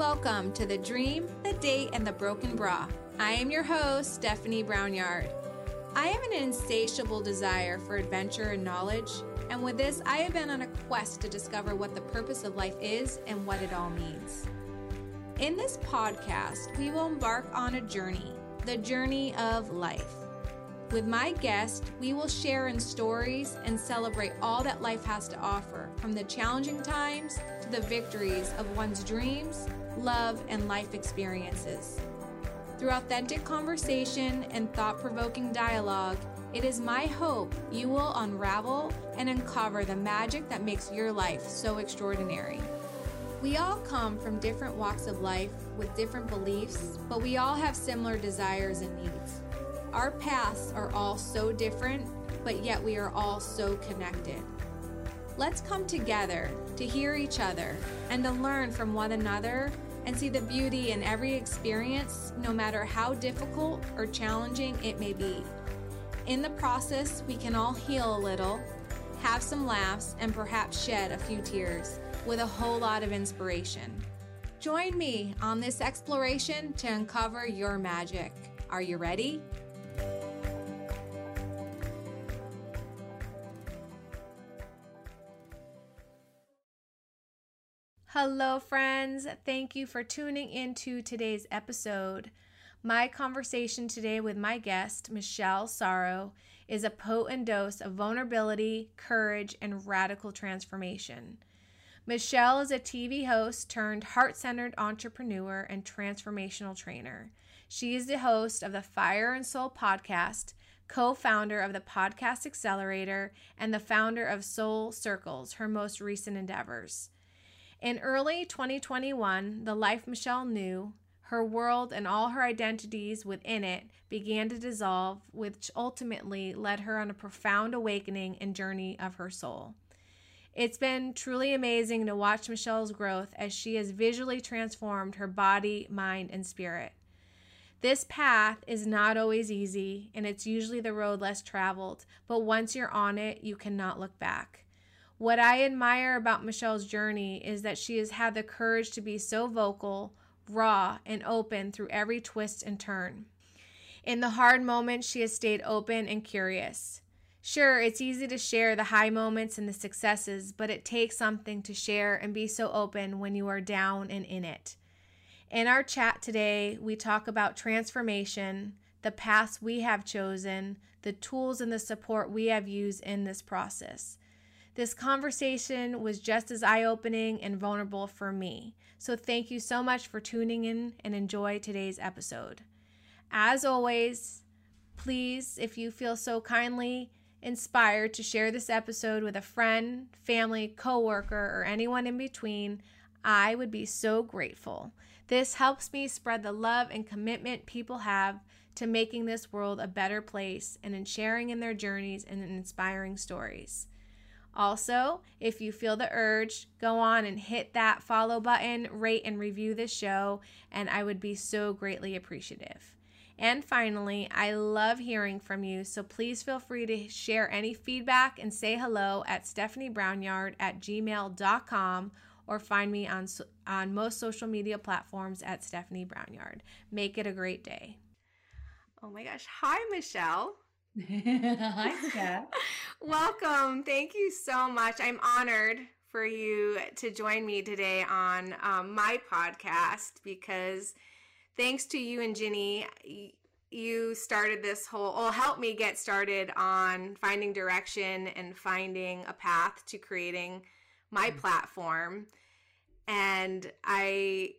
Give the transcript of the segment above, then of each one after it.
Welcome to the Dream, the Date, and the Broken Bra. I am your host, Stephanie Brownyard. I have an insatiable desire for adventure and knowledge, and with this, I have been on a quest to discover what the purpose of life is and what it all means. In this podcast, we will embark on a journey, the journey of life. With my guest, we will share in stories and celebrate all that life has to offer, from the challenging times the victories of one's dreams, love, and life experiences. Through authentic conversation and thought provoking dialogue, it is my hope you will unravel and uncover the magic that makes your life so extraordinary. We all come from different walks of life with different beliefs, but we all have similar desires and needs. Our paths are all so different, but yet we are all so connected. Let's come together to hear each other and to learn from one another and see the beauty in every experience, no matter how difficult or challenging it may be. In the process, we can all heal a little, have some laughs, and perhaps shed a few tears with a whole lot of inspiration. Join me on this exploration to uncover your magic. Are you ready? Hello, friends. Thank you for tuning into today's episode. My conversation today with my guest, Michelle Sorro, is a potent dose of vulnerability, courage, and radical transformation. Michelle is a TV host turned heart centered entrepreneur and transformational trainer. She is the host of the Fire and Soul podcast, co founder of the Podcast Accelerator, and the founder of Soul Circles, her most recent endeavors. In early 2021, the life Michelle knew, her world and all her identities within it began to dissolve, which ultimately led her on a profound awakening and journey of her soul. It's been truly amazing to watch Michelle's growth as she has visually transformed her body, mind, and spirit. This path is not always easy, and it's usually the road less traveled, but once you're on it, you cannot look back. What I admire about Michelle's journey is that she has had the courage to be so vocal, raw, and open through every twist and turn. In the hard moments, she has stayed open and curious. Sure, it's easy to share the high moments and the successes, but it takes something to share and be so open when you are down and in it. In our chat today, we talk about transformation, the paths we have chosen, the tools and the support we have used in this process. This conversation was just as eye opening and vulnerable for me. So, thank you so much for tuning in and enjoy today's episode. As always, please, if you feel so kindly inspired to share this episode with a friend, family, coworker, or anyone in between, I would be so grateful. This helps me spread the love and commitment people have to making this world a better place and in sharing in their journeys and inspiring stories. Also, if you feel the urge, go on and hit that follow button, rate and review this show, and I would be so greatly appreciative. And finally, I love hearing from you, so please feel free to share any feedback and say hello at stephaniebrownyard at gmail.com or find me on, on most social media platforms at Stephanie Brownyard. Make it a great day. Oh my gosh. Hi, Michelle. Hi, Steph. Welcome. Thank you so much. I'm honored for you to join me today on um, my podcast because thanks to you and Ginny, you started this whole, or helped me get started on finding direction and finding a path to creating my mm-hmm. platform. And I,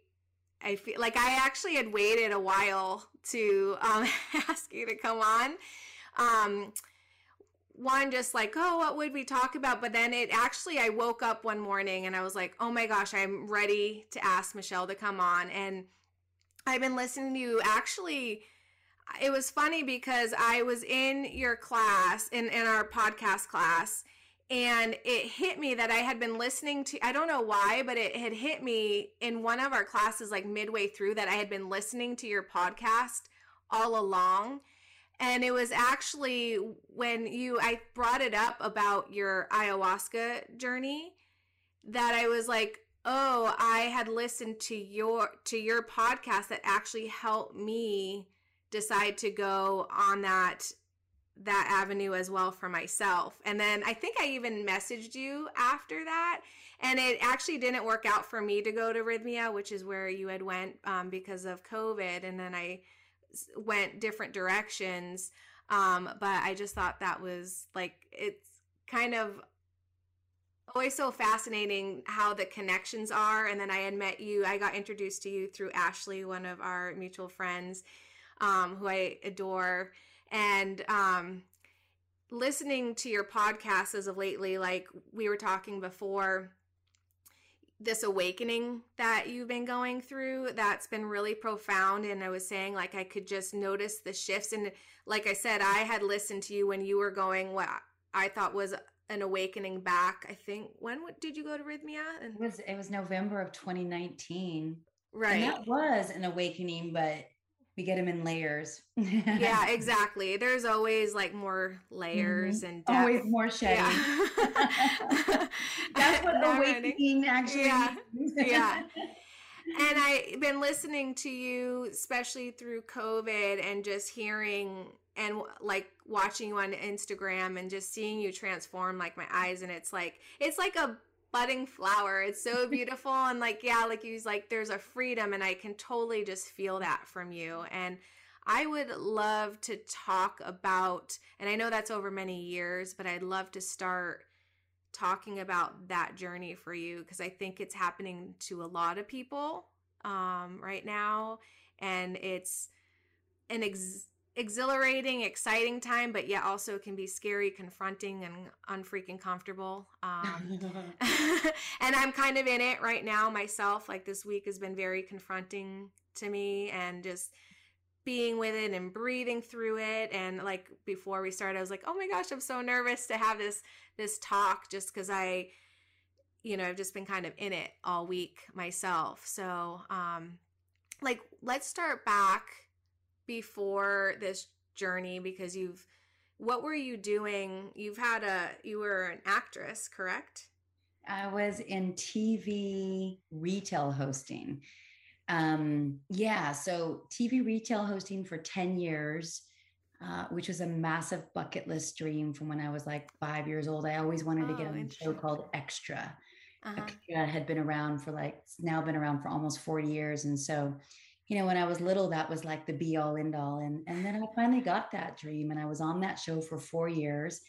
I feel like I actually had waited a while to um, ask you to come on. Um, one just like oh what would we talk about? But then it actually i woke up one morning and i was like oh my gosh i'm ready to ask michelle to come on. And I've been listening to you. Actually it was funny because I was in your class in in our podcast class and it hit me that I had been listening to I don't know why but it had hit me in one of our classes like midway through that I had been listening to your podcast all along and it was actually when you I brought it up about your ayahuasca journey that I was like oh, I had listened to your to your podcast that actually helped me decide to go on that that avenue as well for myself. And then I think I even messaged you after that. And it actually didn't work out for me to go to Rythmia, which is where you had went um, because of COVID. And then I went different directions. Um, but I just thought that was like, it's kind of always so fascinating how the connections are. And then I had met you, I got introduced to you through Ashley, one of our mutual friends um, who I adore and um, listening to your podcast as of lately, like we were talking before, this awakening that you've been going through that's been really profound and i was saying like i could just notice the shifts and like i said i had listened to you when you were going what i thought was an awakening back i think when did you go to rythmia? And it was it was november of 2019 right and that was an awakening but we get them in layers. yeah, exactly. There's always like more layers mm-hmm. and depth. always more shedding. Yeah. That's what the awakening actually. Yeah, yeah. And I've been listening to you, especially through COVID, and just hearing and like watching you on Instagram and just seeing you transform like my eyes, and it's like it's like a budding flower. It's so beautiful. and like, yeah, like you like there's a freedom and I can totally just feel that from you. And I would love to talk about, and I know that's over many years, but I'd love to start talking about that journey for you because I think it's happening to a lot of people um, right now. And it's an ex- exhilarating, exciting time, but yet also can be scary, confronting, and unfreaking comfortable. Um, and I'm kind of in it right now myself. Like this week has been very confronting to me, and just being with it and breathing through it. And like before we started, I was like, "Oh my gosh, I'm so nervous to have this this talk," just because I. You know, I've just been kind of in it all week myself. So, um, like, let's start back before this journey because you've what were you doing you've had a you were an actress correct i was in tv retail hosting um yeah so tv retail hosting for 10 years uh, which was a massive bucket list dream from when I was like five years old. I always wanted to get oh, on a show called Extra. Uh-huh. Extra had been around for like, now been around for almost 40 years. And so you know, when I was little, that was like the be all end all. And, and then I finally got that dream and I was on that show for four years.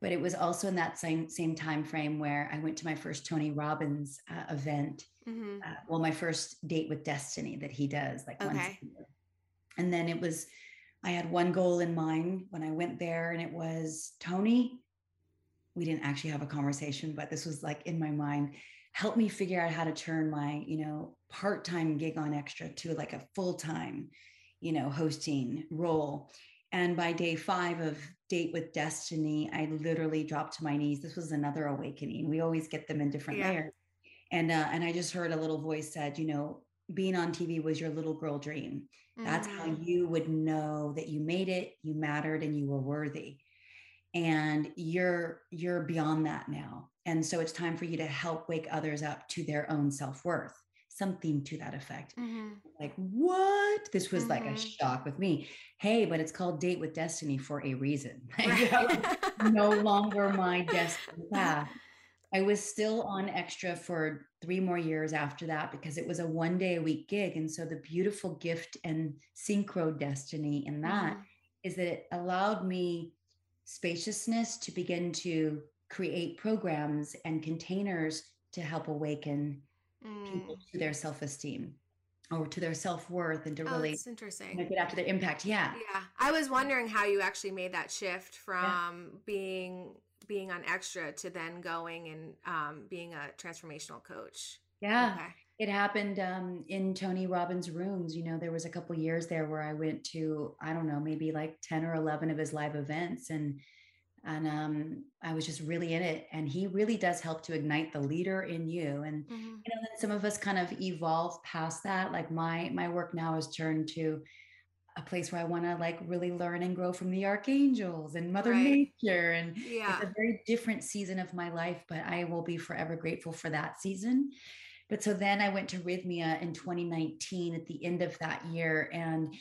But it was also in that same same time frame where I went to my first Tony Robbins uh, event. Mm-hmm. Uh, well, my first date with Destiny that he does like okay. once a year. And then it was, I had one goal in mind when I went there, and it was Tony. We didn't actually have a conversation, but this was like in my mind help me figure out how to turn my you know part-time gig on extra to like a full-time you know hosting role. And by day five of date with destiny i literally dropped to my knees. This was another awakening. We always get them in different yeah. layers. And uh, and i just heard a little voice said you know being on tv was your little girl dream. That's mm-hmm. how you would know that you made it you mattered and you were worthy. And you're you're beyond that now and so it's time for you to help wake others up to their own self-worth something to that effect mm-hmm. like what this was mm-hmm. like a mm-hmm. shock with me hey but it's called date with destiny for a reason no longer my destiny path i was still on extra for three more years after that because it was a one day a week gig and so the beautiful gift and synchro destiny in that mm-hmm. is that it allowed me spaciousness to begin to create programs and containers to help awaken mm. people to their self-esteem or to their self-worth and to oh, really interesting. You know, get after their impact yeah yeah i was wondering how you actually made that shift from yeah. being being on extra to then going and um, being a transformational coach yeah okay. it happened um, in tony robbins rooms you know there was a couple years there where i went to i don't know maybe like 10 or 11 of his live events and and um, I was just really in it. And he really does help to ignite the leader in you. And mm-hmm. you know, then some of us kind of evolve past that. Like my my work now has turned to a place where I want to like really learn and grow from the archangels and Mother right. Nature. And yeah. it's a very different season of my life, but I will be forever grateful for that season. But so then I went to Rythmia in 2019 at the end of that year. And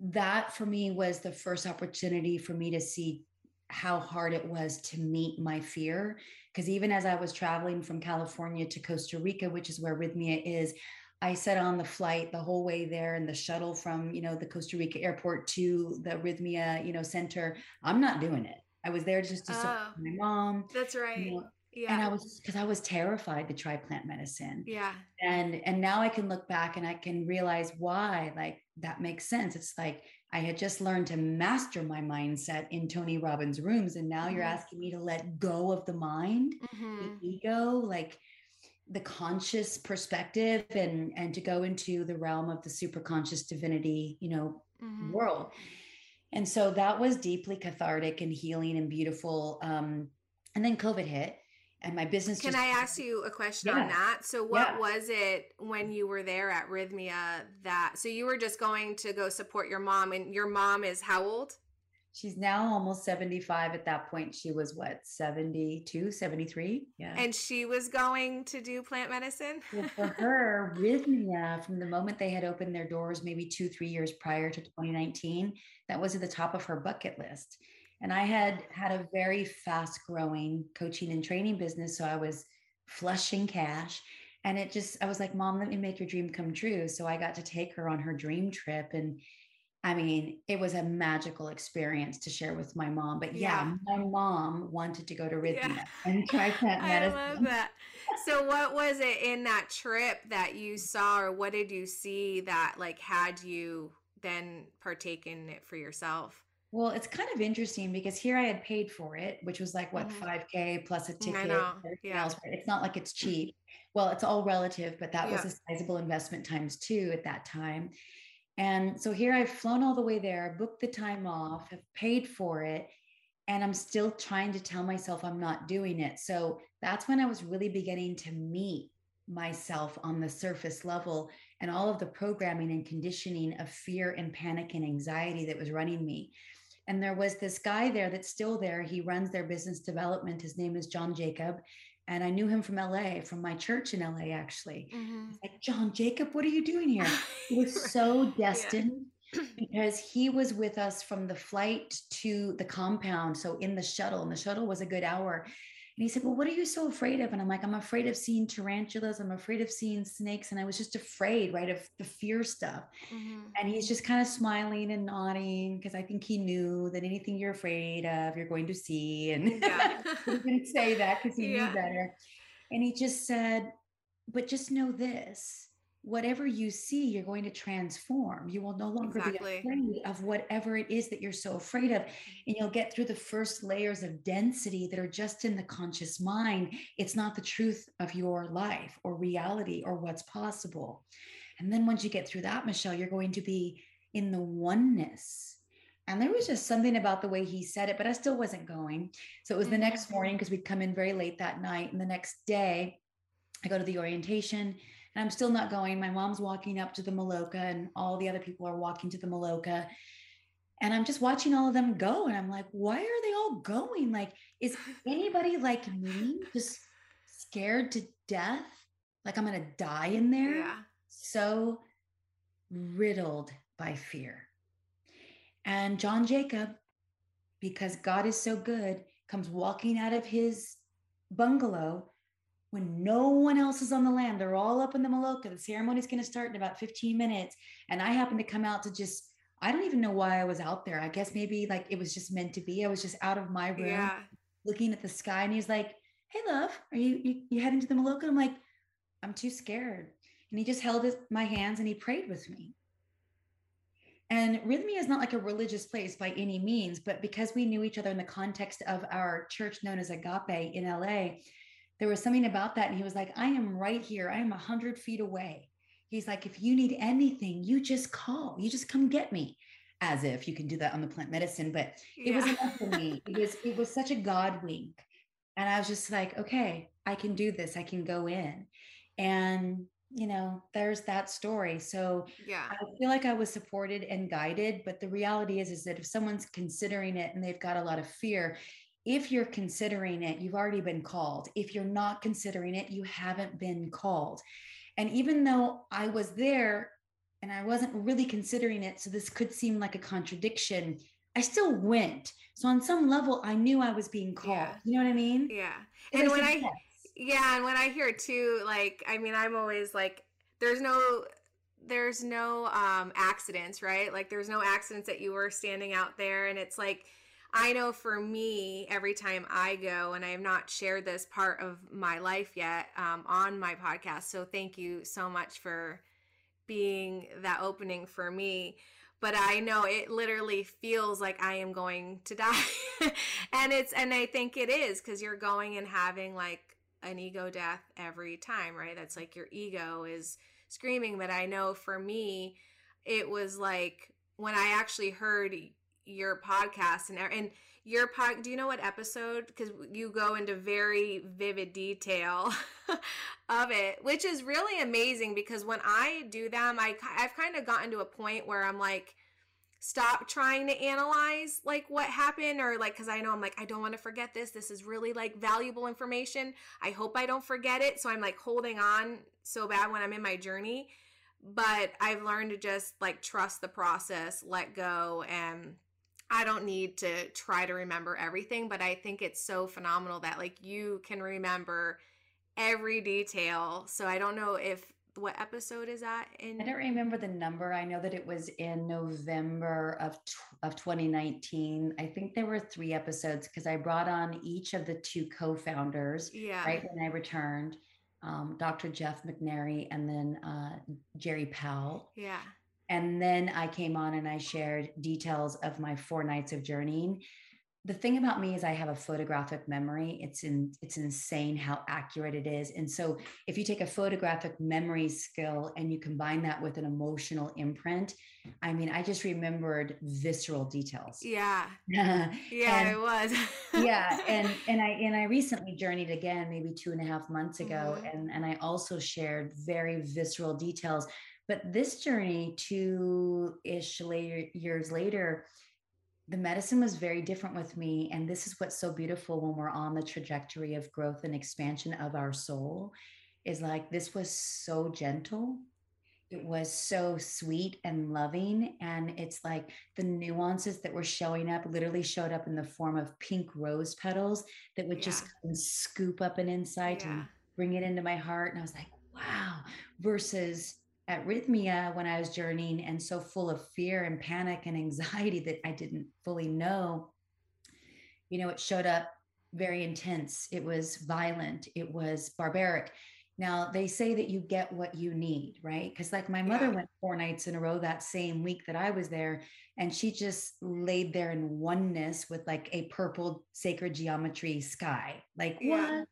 that for me was the first opportunity for me to see how hard it was to meet my fear. Because even as I was traveling from California to Costa Rica, which is where Rythmia is, I sat on the flight the whole way there and the shuttle from, you know, the Costa Rica airport to the Rythmia, you know, center. I'm not doing it. I was there just to support oh, my mom. That's right. You know, yeah. And I was because I was terrified to try plant medicine. Yeah. And and now I can look back and I can realize why like that makes sense. It's like I had just learned to master my mindset in Tony Robbins rooms and now mm-hmm. you're asking me to let go of the mind, mm-hmm. the ego, like the conscious perspective and and to go into the realm of the super conscious divinity, you know, mm-hmm. world. And so that was deeply cathartic and healing and beautiful um and then covid hit and my business. Can just- I ask you a question yeah. on that? So, what yeah. was it when you were there at Rythmia that? So you were just going to go support your mom, and your mom is how old? She's now almost 75. At that point, she was what, 72, 73? Yeah. And she was going to do plant medicine? well, for her, Rythmia, from the moment they had opened their doors, maybe two, three years prior to 2019, that was at the top of her bucket list. And I had had a very fast growing coaching and training business. So I was flushing cash. And it just, I was like, Mom, let me make your dream come true. So I got to take her on her dream trip. And I mean, it was a magical experience to share with my mom. But yeah, yeah my mom wanted to go to Rythmia yeah. and try plant medicine. I love that. So, what was it in that trip that you saw, or what did you see that like had you then partake in it for yourself? Well, it's kind of interesting because here I had paid for it, which was like what mm-hmm. 5K plus a ticket. Yeah. Else. It's not like it's cheap. Well, it's all relative, but that yeah. was a sizable investment times two at that time. And so here I've flown all the way there, booked the time off, have paid for it, and I'm still trying to tell myself I'm not doing it. So that's when I was really beginning to meet myself on the surface level and all of the programming and conditioning of fear and panic and anxiety that was running me. And there was this guy there that's still there. He runs their business development. His name is John Jacob. And I knew him from LA, from my church in LA, actually. Mm-hmm. Like, John Jacob, what are you doing here? He was so destined yeah. because he was with us from the flight to the compound. So in the shuttle, and the shuttle was a good hour. And he said, Well, what are you so afraid of? And I'm like, I'm afraid of seeing tarantulas. I'm afraid of seeing snakes. And I was just afraid, right, of the fear stuff. Mm-hmm. And he's just kind of smiling and nodding because I think he knew that anything you're afraid of, you're going to see. And yeah. he didn't say that because he yeah. knew better. And he just said, But just know this whatever you see, you're going to transform. You will no longer exactly. be afraid of whatever it is that you're so afraid of. And you'll get through the first layers of density that are just in the conscious mind. It's not the truth of your life or reality or what's possible. And then once you get through that, Michelle, you're going to be in the oneness. And there was just something about the way he said it, but I still wasn't going. So it was the next mm-hmm. morning because we'd come in very late that night. And the next day, I go to the orientation and I'm still not going. My mom's walking up to the Maloka, and all the other people are walking to the Maloka. And I'm just watching all of them go. And I'm like, why are they all going? Like, is anybody like me just scared to death? Like, I'm going to die in there? Yeah. So riddled by fear. And John Jacob, because God is so good, comes walking out of his bungalow when no one else is on the land. They're all up in the Maloka. The ceremony is going to start in about 15 minutes. And I happen to come out to just, I don't even know why I was out there. I guess maybe like it was just meant to be. I was just out of my room yeah. looking at the sky. And he's like, Hey, love, are you, you, you heading to the Maloka? I'm like, I'm too scared. And he just held his, my hands and he prayed with me. And Rythmia is not like a religious place by any means, but because we knew each other in the context of our church known as Agape in LA, there was something about that. And he was like, I am right here. I am a hundred feet away. He's like, if you need anything, you just call, you just come get me. As if you can do that on the plant medicine, but it yeah. was enough for me. It was, it was such a God wink. And I was just like, okay, I can do this. I can go in. And you know, there's that story. So yeah, I feel like I was supported and guided. But the reality is, is that if someone's considering it and they've got a lot of fear, if you're considering it, you've already been called. If you're not considering it, you haven't been called. And even though I was there and I wasn't really considering it, so this could seem like a contradiction, I still went. So on some level, I knew I was being called. Yeah. You know what I mean? Yeah. And, when I, yes. yeah, and when I hear it too, like, I mean, I'm always like, there's no, there's no um accidents, right? Like, there's no accidents that you were standing out there, and it's like, I know for me, every time I go, and I have not shared this part of my life yet um, on my podcast. So thank you so much for being that opening for me. But I know it literally feels like I am going to die. and it's, and I think it is because you're going and having like an ego death every time, right? That's like your ego is screaming. But I know for me, it was like when I actually heard your podcast and and your pod do you know what episode? Because you go into very vivid detail of it which is really amazing because when i do them i i've kind of gotten to a point where i'm like stop trying to analyze like what happened or like because i know i'm like i don't want to forget this. This is really like valuable information. I hope i don't forget it. So i'm like holding on so bad when i'm in my journey. But i've learned to just like trust the process let go and I don't need to try to remember everything, but I think it's so phenomenal that like you can remember every detail. So I don't know if what episode is that in I don't remember the number. I know that it was in November of of 2019. I think there were 3 episodes because I brought on each of the two co-founders yeah. right when I returned. Um, Dr. Jeff McNairy and then uh, Gerry Powell. Yeah. And then I came on and I shared details of my four nights of journeying. The thing about me is I have a photographic memory. It's in it's insane how accurate it is. And so if you take a photographic memory skill and you combine that with an emotional imprint, I mean, I just remembered visceral details. Yeah. yeah, and, it was. yeah. And and I and I recently journeyed again, maybe two and a half months ago. Mm-hmm. And and I also shared very visceral details but this journey, two ish later years later, the medicine was very different with me. And this is what's so beautiful when we're on the trajectory of growth and expansion of our soul is like this was so gentle. It was so sweet and loving. And it's like the nuances that were showing up literally showed up in the form of pink rose petals that would yeah. just scoop up an insight yeah. and bring it into my heart. And I was like, wow, versus at Rythmia when I was journeying and so full of fear and panic and anxiety that I didn't fully know, you know, it showed up very intense. It was violent. It was barbaric. Now, they say that you get what you need, right? Because, like, my mother yeah. went four nights in a row that same week that I was there, and she just laid there in oneness with like a purple sacred geometry sky. Like, yeah.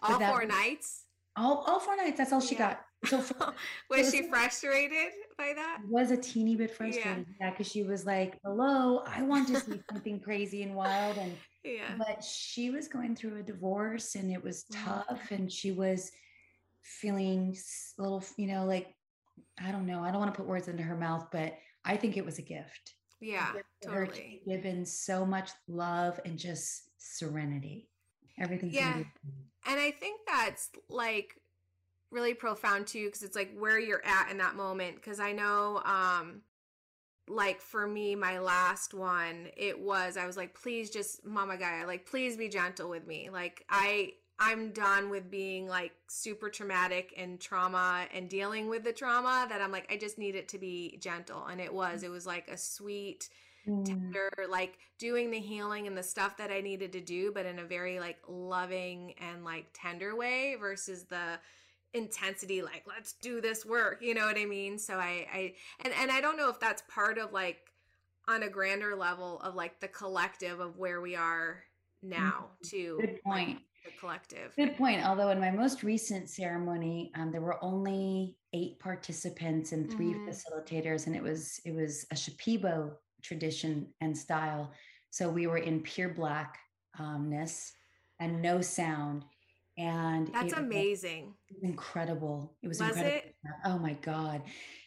what? All four nights? All, all four nights. That's all she yeah. got. So for, was she frustrated by that? Was a teeny bit frustrated, yeah, because yeah, she was like, "Hello, I want to see something crazy and wild," and yeah, but she was going through a divorce and it was mm. tough, and she was feeling a little, you know, like I don't know, I don't want to put words into her mouth, but I think it was a gift. Yeah, totally. given so much love and just serenity. Everything. Yeah, and I think that's like really profound too because it's like where you're at in that moment because i know um like for me my last one it was i was like please just mama guy like please be gentle with me like i i'm done with being like super traumatic and trauma and dealing with the trauma that i'm like i just need it to be gentle and it was it was like a sweet mm. tender like doing the healing and the stuff that i needed to do but in a very like loving and like tender way versus the intensity like let's do this work you know what i mean? So i i and and i don't know if that's part of like on a grander level of like the collective of where we are now mm-hmm. to good point. like, the collective. Good point although in my most recent ceremony um, there were only eight participants and 3 mm-hmm. facilitators and it was it was a shipibo tradition and style. So we were in pure blackness and no sound and that's amazing was incredible it was, was incredible it? oh my god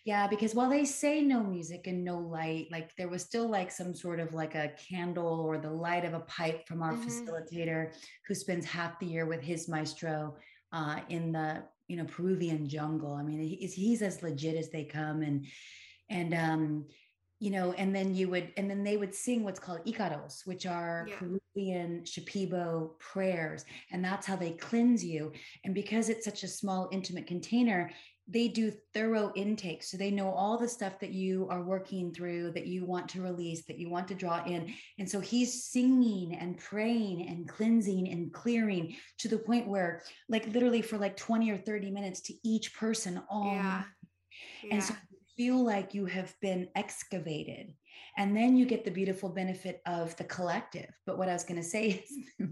yeah because while they say no music and no light like there was still like some sort of like a candle or the light of a pipe from our mm-hmm. facilitator who spends half the year with his maestro uh, in the you know Peruvian jungle. I mean, he's, he's as legit as they come, and and um, you know, and then you would, and then they would sing what's called icaros, which are yeah. Peruvian Shipibo prayers, and that's how they cleanse you. And because it's such a small, intimate container, they do thorough intake. So they know all the stuff that you are working through, that you want to release, that you want to draw in. And so he's singing and praying and cleansing and clearing to the point where, like, literally for like 20 or 30 minutes to each person all. Yeah. yeah. And so feel like you have been excavated. And then you get the beautiful benefit of the collective. But what I was going to say is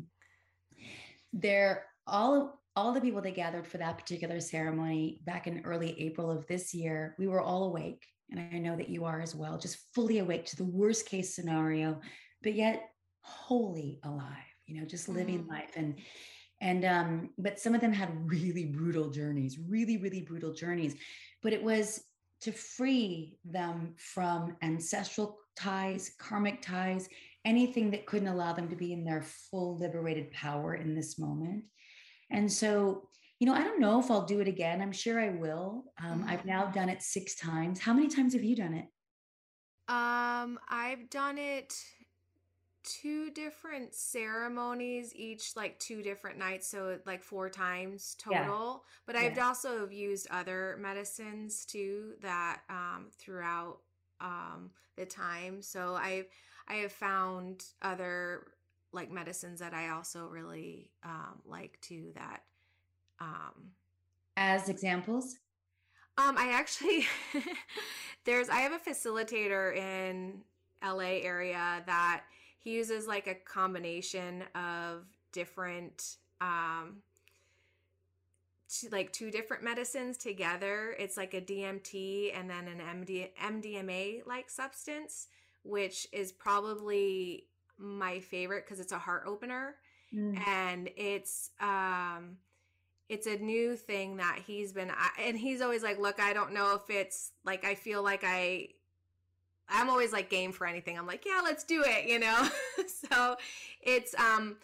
they're all all the people that gathered for that particular ceremony back in early April of this year, we were all awake. And I know that you are as well, just fully awake to the worst case scenario, but yet wholly alive, you know, just living mm. life. And and um, but some of them had really brutal journeys, really, really brutal journeys. But it was to free them from ancestral ties, karmic ties, anything that couldn't allow them to be in their full liberated power in this moment. And so, you know, I don't know if I'll do it again. I'm sure I will. Um, mm-hmm. I've now done it six times. How many times have you done it? Um, I've done it two different ceremonies, each like two different nights, so like four times total. Yeah. But I've yeah. also used other medicines too that um, throughout um, the time. So I've I have found other like medicines that I also really um, like too that um as examples um I actually there's I have a facilitator in LA area that he uses like a combination of different um like two different medicines together. It's like a DMT and then an MD, MDMA like substance, which is probably my favorite because it's a heart opener mm. and it's um it's a new thing that he's been and he's always like look i don't know if it's like i feel like i i'm always like game for anything. I'm like yeah let's do it you know? So it's um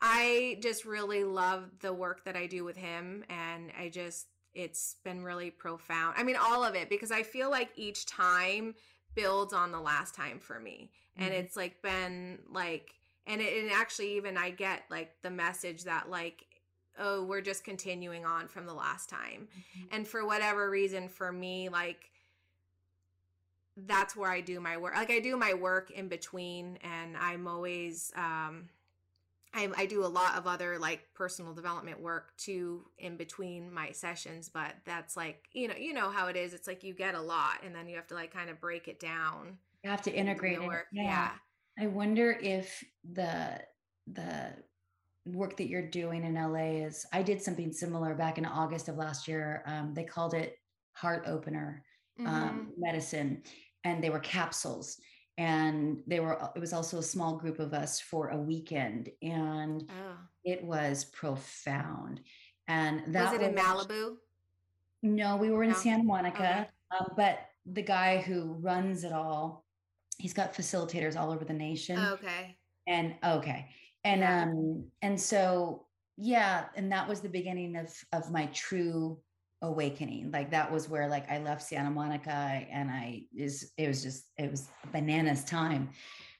i just really love the work that i do with him and i just it's been really profound. I mean all of it because i feel like each time builds on the last time for me. And mm-hmm. it's like been like and it and actually even i get like the message that like oh we're just continuing on from the last time. Mm-hmm. and for whatever reason for me like that's where i do my work like i do my work in between and i'm always um I, I do a lot of other like personal development work too in between my sessions but that's like you know you know how it is it's like you get a lot and then you have to like kind of break it down you have to integrate it. Yeah. yeah. I wonder if the the work that you're doing in LA is I did something similar back in August of last year. Um, they called it heart opener mm-hmm. um, medicine and they were capsules and they were it was also a small group of us for a weekend and oh. it was profound and that was it in malibu no we were in no? santa monica okay. um, but the guy who runs it all he's got facilitators all over the nation. Okay. And okay. And yeah. um and so yeah, and that was the beginning of of my true awakening. Like that was where like I left Santa Monica and I is it was just it was bananas time.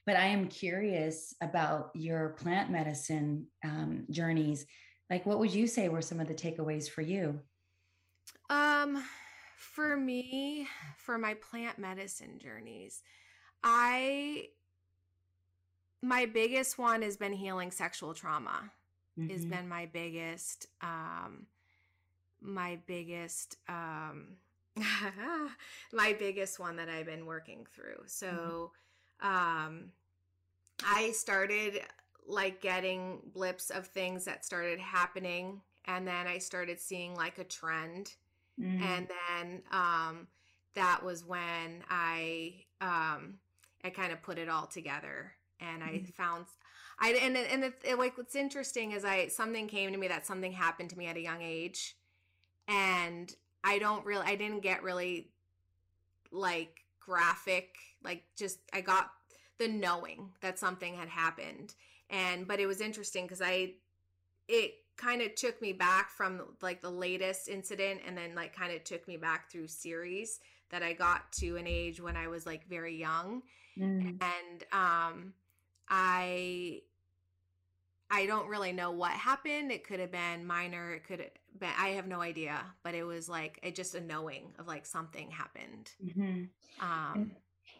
But I am curious about your plant medicine um, journeys. Like, what would you say were some of the takeaways for you? Um, for me, for my plant medicine journeys, I my biggest one has been healing sexual trauma. Mm-hmm. Has been my biggest um my biggest um my biggest one that I've been working through. So mm-hmm. um I started like getting blips of things that started happening and then I started seeing like a trend. Mm-hmm. And then um that was when I um I kind of put it all together and I mm-hmm. found I and and it, it, like what's interesting is I something came to me that something happened to me at a young age and I don't really I didn't get really like graphic like just I got the knowing that something had happened and but it was interesting cuz I it kind of took me back from like the latest incident and then like kind of took me back through series that I got to an age when I was like very young. Mm. And um I I don't really know what happened. It could have been minor. It could have been, I have no idea, but it was like, it just a knowing of like something happened. Mm-hmm. Um,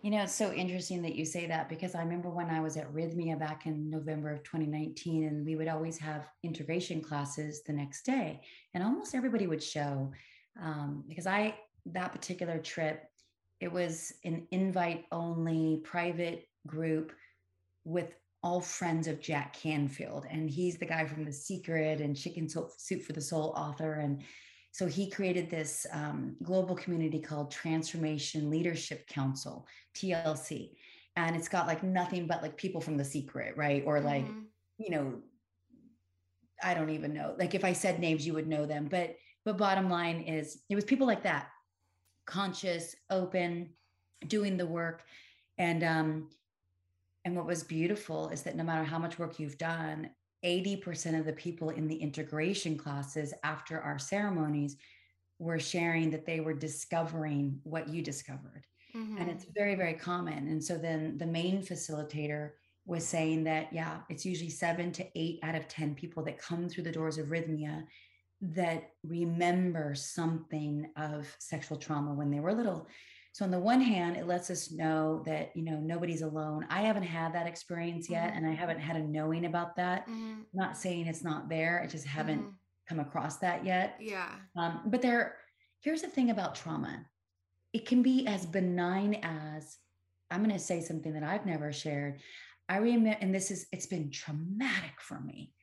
you know, it's so interesting that you say that because I remember when I was at Rythmia back in November of 2019, and we would always have integration classes the next day, and almost everybody would show um, because I, that particular trip, it was an invite only private group with all friends of Jack Canfield. And he's the guy from The Secret and Chicken Soup for the Soul author. And so he created this um, global community called Transformation Leadership Council, TLC. And it's got like nothing but like people from The Secret, right? Or like, mm-hmm. you know, I don't even know. Like if I said names, you would know them. But but bottom line is it was people like that, conscious, open, doing the work. And um, and what was beautiful is that no matter how much work you've done, 80% of the people in the integration classes after our ceremonies were sharing that they were discovering what you discovered. Mm-hmm. And it's very, very common. And so then the main facilitator was saying that, yeah, it's usually seven to eight out of 10 people that come through the doors of Rythmia that remember something of sexual trauma when they were little. So on the one hand, it lets us know that, you know, nobody's alone. I haven't had that experience yet mm-hmm. and I haven't had a knowing about that. Mm-hmm. Not saying it's not there. I just haven't mm-hmm. come across that yet. Yeah. Um, but there, here's the thing about trauma. It can be as benign as I'm going to say something that I've never shared. I remember, and this is, it's been traumatic for me.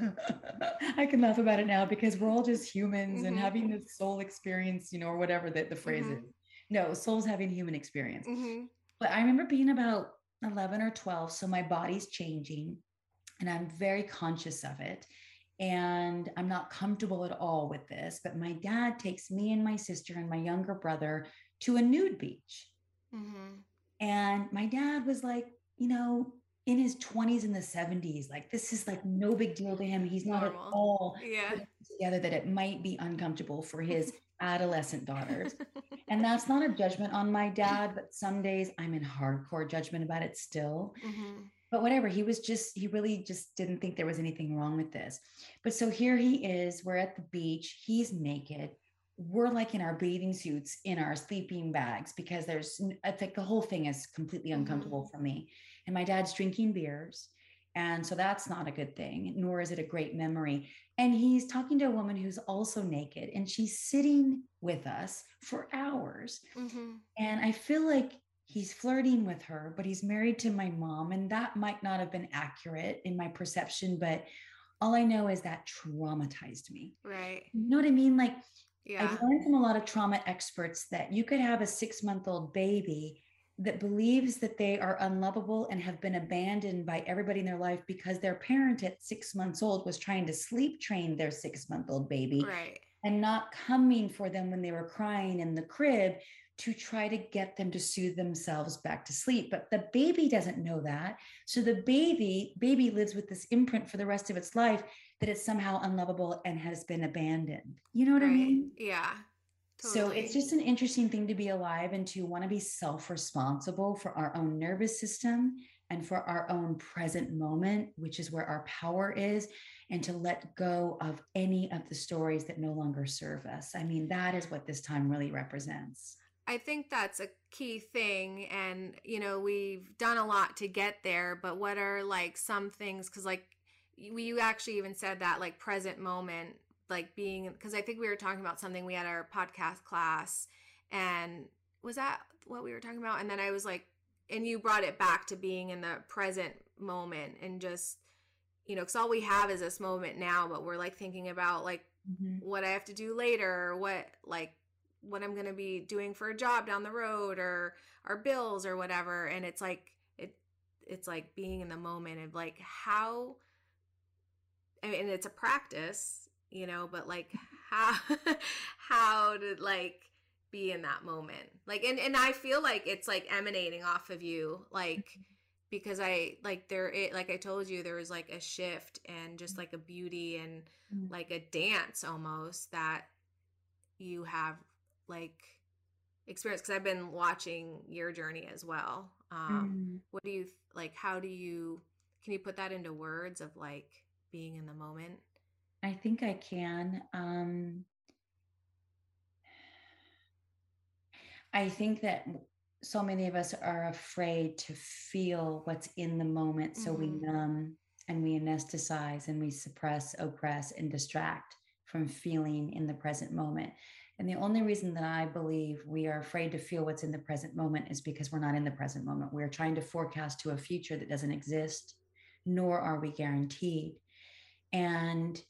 I can laugh about it now because we're all just humans and mm-hmm. having this soul experience, you know, or whatever that the phrase mm-hmm. is no, soul's having human experience. Mm-hmm. But I remember being about 11 or 12. So my body's changing and I'm very conscious of it. And I'm not comfortable at all with this. But my dad takes me and my sister and my younger brother to a nude beach. Mm-hmm. And my dad was like, you know, in his 20s and the 70s, like this is like no big deal to him. He's not Normal. at all yeah. together that it might be uncomfortable for his adolescent daughters. And that's not a judgment on my dad, but some days I'm in hardcore judgment about it still. Mm-hmm. But whatever, he was just, he really just didn't think there was anything wrong with this. But so here he is, we're at the beach, he's naked. We're like in our bathing suits, in our sleeping bags, because there's, it's like the whole thing is completely uncomfortable mm-hmm. for me. And my dad's drinking beers. And so that's not a good thing, nor is it a great memory. And he's talking to a woman who's also naked and she's sitting with us for hours. Mm-hmm. And I feel like he's flirting with her, but he's married to my mom. And that might not have been accurate in my perception, but all I know is that traumatized me. Right. You know what I mean? Like, yeah. I've learned from a lot of trauma experts that you could have a six month old baby that believes that they are unlovable and have been abandoned by everybody in their life because their parent at six months old was trying to sleep train their six month old baby right. and not coming for them when they were crying in the crib to try to get them to soothe themselves back to sleep. But the baby doesn't know that. So the baby baby lives with this imprint for the rest of its life that it's somehow unlovable and has been abandoned. You know what right. i mean? Yeah Totally. So it's just an interesting thing to be alive and to want to be self responsible for our own nervous system and for our own present moment, which is where our power is, and to let go of any of the stories that no longer serve us. I mean, that is what this time really represents. I think that's a key thing. And, you know, we've done a lot to get there, but what are like some things? Because, like, we you actually even said that, like, present moment like being because I think we were talking about something we had our podcast class and was that what we were talking about and then I was like and you brought it back to being in the present moment and just you know cuz all we have is this moment now but we're like thinking about like mm-hmm. what I have to do later what like what I'm going to be doing for a job down the road or our bills or whatever and it's like it it's like being in the moment of like how I mean, and it's a practice you know but like how how to like be in that moment like and and i feel like it's like emanating off of you like because I like there it like I told you there was like a shift and just like a beauty and mm. like a dance almost that you have like experience because I've been watching your journey as well. Um mm. what do you like how do you can you put that into words of like being in the moment? I think I can. Um I think that so many of us are afraid to feel what's in the moment. So mm-hmm. we numb and we anesthetize and we suppress, oppress, and distract from feeling in the present moment. And the only reason that I believe we are afraid to feel what's in the present moment is because we're not in the present moment. We're trying to forecast to a future that doesn't exist, nor are we guaranteed. And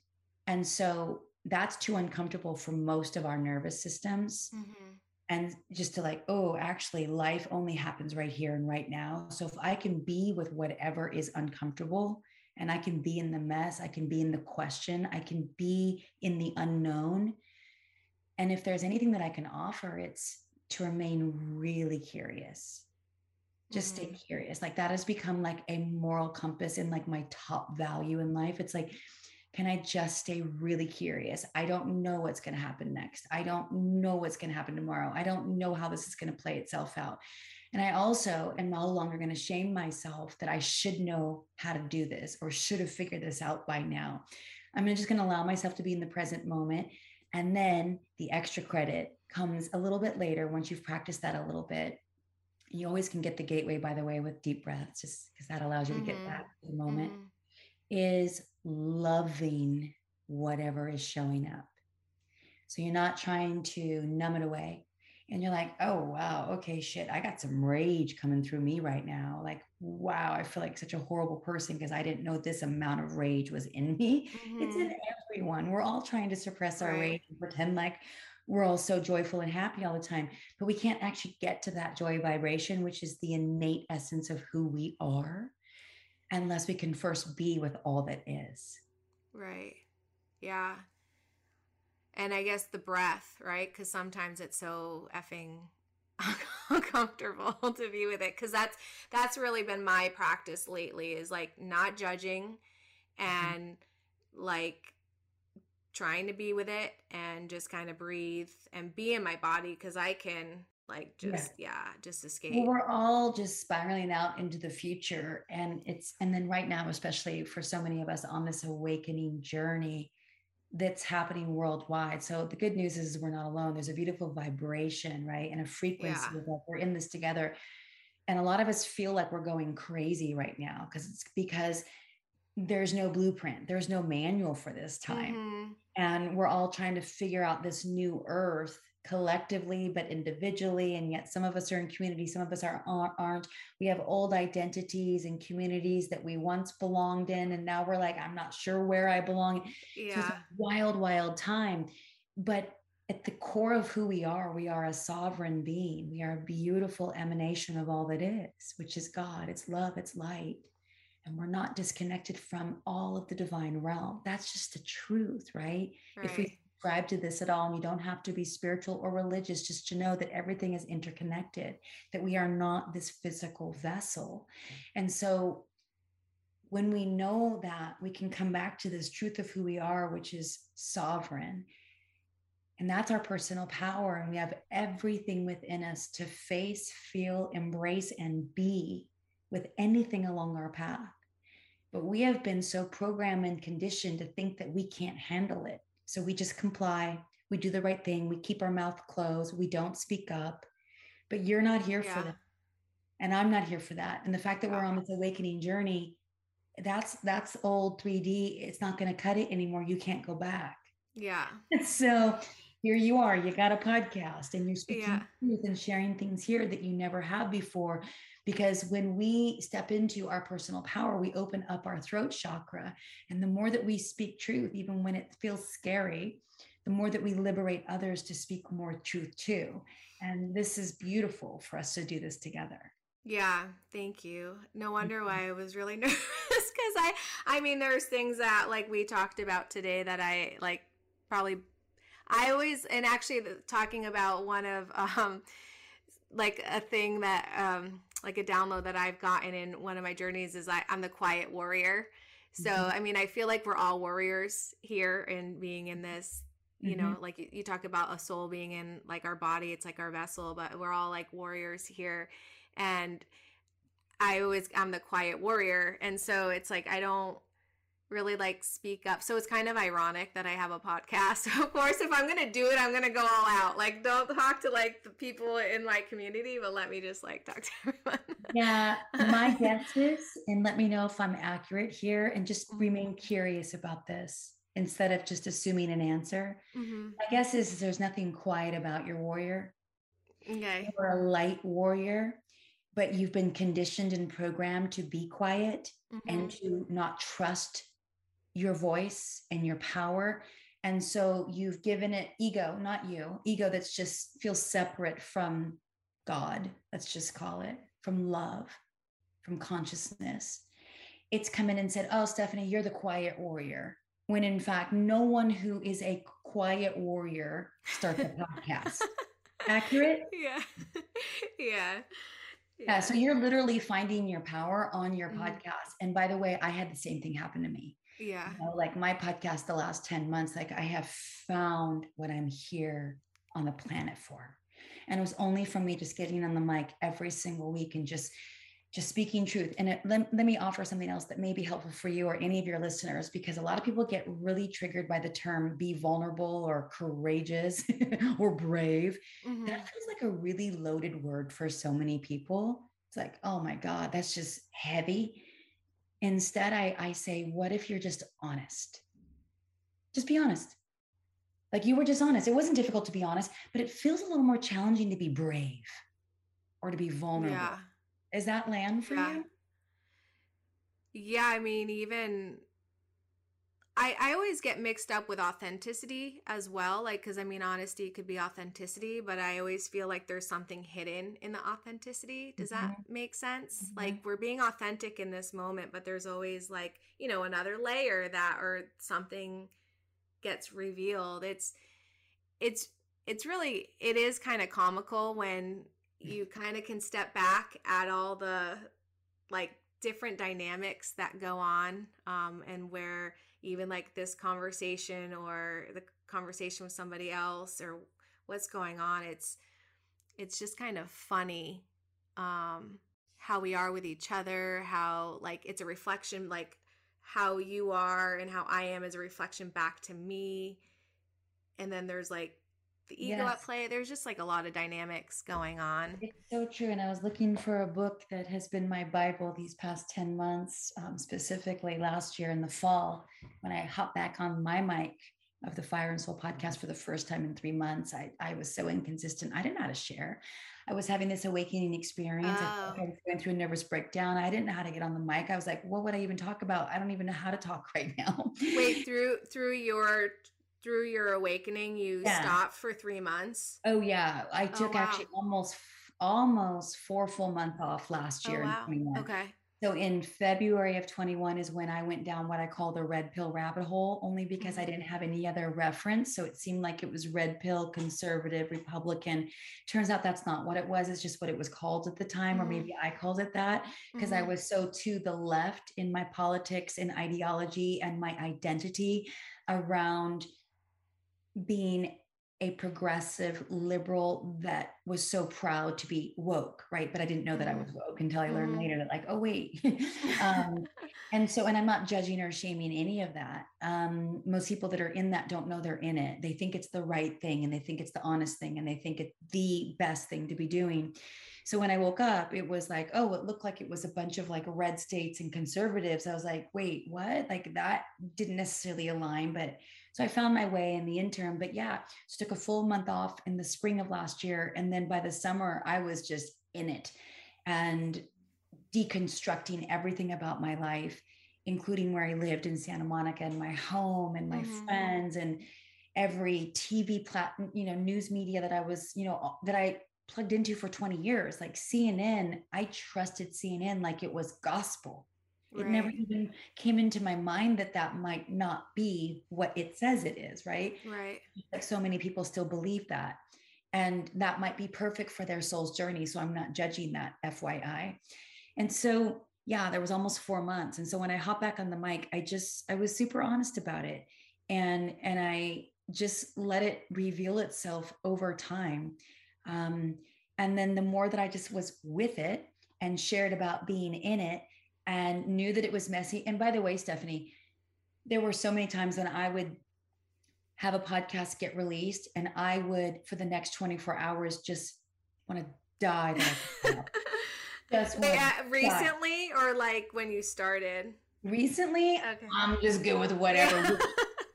and so that's too uncomfortable for most of our nervous systems. Mm-hmm. And just to like oh actually life only happens right here and right now. So if i can be with whatever is uncomfortable and i can be in the mess i can be in the question i can be in the unknown and if there's anything that i can offer it's to remain really curious. Just mm-hmm. stay curious. Like that has become like a moral compass in like my top value in life. It's like can I just stay really curious? I don't know what's going to happen next. I don't know what's going to happen tomorrow. I don't know how this is going to play itself out. And I also am no longer going to shame myself that I should know how to do this or should have figured this out by now. I'm just going to allow myself to be in the present moment. And then the extra credit comes a little bit later once you've practiced that a little bit. You always can get the gateway, by the way, with deep breaths, just because that allows you mm-hmm. to get back to the moment. Mm-hmm. Is loving whatever is showing up. So you're not trying to numb it away. And you're like, oh, wow, okay, shit, I got some rage coming through me right now. Like, wow, I feel like such a horrible person because I didn't know this amount of rage was in me. Mm-hmm. It's in mm-hmm. everyone. We're all trying to suppress our right. rage and pretend like we're all so joyful and happy all the time. But we can't actually get to that joy vibration, which is the innate essence of who we are unless we can first be with all that is. Right. Yeah. And I guess the breath, right? Because sometimes it's so effing uncomfortable to be with it because that's that's really been my practice lately is like not judging mm-hmm. and mm-hmm. like trying to be with it and just kind of breathe and be in my body because i can like just yeah. yeah, just escape well, we're all just spiraling out into the future and it's and then right now especially for so many of us on this awakening journey that's happening worldwide so the good news is we're not alone there's a beautiful vibration right and a frequency yeah. that we're in this together and a lot of us feel like we're going crazy right now because it's because there's no blueprint there's no manual for this time mm-hmm. and we're all trying to figure out this new earth collectively but individually and yet some of us are in community some of us are aren't we have old identities and communities that we once belonged in and now we're like i'm not sure where i belong. Yeah. so wild wild time. But at the core of who we are we are a sovereign being. We are a beautiful emanation of all that is which is god. It's love it's light. And we're not disconnected from all of the divine realm. That's just the truth right, right. if we subscribe to this at all. And you don't have to be spiritual or religious just to know that everything is interconnected, that we are not this physical vessel. And so when we know that, we can come back to this truth of who we are, which is sovereign. And that's our personal power. And we have everything within us to face, feel, embrace, and be with anything along our path. But we have been so programmed and conditioned to think that we can't handle it. So we just comply. We do the right thing. We keep our mouth closed. We don't speak up. But you're not here yeah. for that. And I'm not here for that. And the fact that we're on this awakening journey, that's that's old 3D. It's not going to cut it anymore. You can't go back. Yeah. so here you are. You got a podcast and you're speaking yeah. truth and sharing things here that you never have before because when we step into our personal power, we open up our throat chakra. And the more that we speak truth, even when it feels scary, the more that we liberate others to speak more truth too. And this is beautiful for us to do this together. Yeah, thank you. No wonder why I was really nervous because I, I mean, there's things that like we talked about today that I like probably, I always, and actually talking about one of, um, like a thing that um like a download that I've gotten in one of my journeys is I, I'm the quiet warrior. So mm-hmm. I mean, I feel like we're all warriors here and being in this. You mm-hmm. know, like you, you talk about a soul being in like our body, it's like our vessel, but we're all like warriors here. And I always I'm the quiet warrior, and so it's like I don't really like speak up. So it's kind of ironic that I have a podcast. of course, if I'm going to do it, I'm going to go all out. Like don't talk to like the people in my community, but let me just like talk to everyone. yeah, my guess is and let me know if I'm accurate here and just mm-hmm. remain curious about this instead of just assuming an answer. Mm-hmm. My guess is there's nothing quiet about your warrior. Okay. You're a light warrior but you've been conditioned and programmed to be quiet mm-hmm. and to not trust your voice and your power. And so you've given it ego, not you, ego that's just feels separate from God, let's just call it, from love, from consciousness. It's come in and said, Oh, Stephanie, you're the quiet warrior. When in fact, no one who is a quiet warrior starts a podcast. Accurate? Yeah. yeah. Yeah. So you're literally finding your power on your mm-hmm. podcast. And by the way, I had the same thing happen to me. Yeah. You know, like my podcast, the last 10 months, like I have found what I'm here on the planet for. And it was only from me just getting on the mic every single week and just just speaking truth. And it, let, let me offer something else that may be helpful for you or any of your listeners, because a lot of people get really triggered by the term be vulnerable or courageous or brave. Mm-hmm. That feels like a really loaded word for so many people. It's like, oh my God, that's just heavy. Instead, I, I say, what if you're just honest? Just be honest. Like you were just honest. It wasn't difficult to be honest, but it feels a little more challenging to be brave or to be vulnerable. Yeah. Is that land for yeah. you? Yeah, I mean, even I, I always get mixed up with authenticity as well. Like, because I mean, honesty could be authenticity, but I always feel like there's something hidden in the authenticity. Does mm-hmm. that make sense? Mm-hmm. Like, we're being authentic in this moment, but there's always like, you know, another layer that or something gets revealed. It's, it's, it's really, it is kind of comical when you kind of can step back at all the like different dynamics that go on um, and where even like this conversation or the conversation with somebody else or what's going on it's it's just kind of funny um how we are with each other how like it's a reflection like how you are and how I am is a reflection back to me. And then there's like the ego yes. at play. There's just like a lot of dynamics going on. It's so true. And I was looking for a book that has been my Bible these past 10 months, um, specifically last year in the fall, when I hopped back on my mic of the Fire and Soul podcast for the first time in three months. I, I was so inconsistent. I didn't know how to share. I was having this awakening experience. Oh. I was going through a nervous breakdown. I didn't know how to get on the mic. I was like, what would I even talk about? I don't even know how to talk right now. Wait, through through your through your awakening you yeah. stopped for three months oh yeah i oh, took oh, wow. actually almost almost four full month off last oh, year oh, wow. okay so in february of 21 is when i went down what i call the red pill rabbit hole only because mm-hmm. i didn't have any other reference so it seemed like it was red pill conservative republican turns out that's not what it was it's just what it was called at the time mm-hmm. or maybe i called it that because mm-hmm. i was so to the left in my politics and ideology and my identity around being a progressive liberal that was so proud to be woke, right? But I didn't know that I was mm-hmm. woke until I learned mm. later that, like, oh, wait. um, and so, and I'm not judging or shaming any of that. Um, most people that are in that don't know they're in it. They think it's the right thing and they think it's the honest thing and they think it's the best thing to be doing. So when I woke up, it was like, oh, it looked like it was a bunch of like red states and conservatives. I was like, wait, what? Like that didn't necessarily align, but so I found my way in the interim. But yeah, just took a full month off in the spring of last year. And then by the summer, I was just in it and deconstructing everything about my life, including where I lived in Santa Monica and my home and my mm-hmm. friends and every TV platform, you know, news media that I was, you know, that I plugged into for 20 years like cnn i trusted cnn like it was gospel right. it never even came into my mind that that might not be what it says it is right right like so many people still believe that and that might be perfect for their soul's journey. So I'm not judging that, FYI. And so, yeah, there was almost four months. And so when I hop back on the mic, I just, I was super honest about it. And, and I just let it reveal itself over time. Um, and then the more that I just was with it and shared about being in it and knew that it was messy. And by the way, Stephanie, there were so many times when I would have a podcast get released and I would, for the next 24 hours, just want to die. just yeah, recently die. or like when you started? Recently, okay. I'm just good with whatever.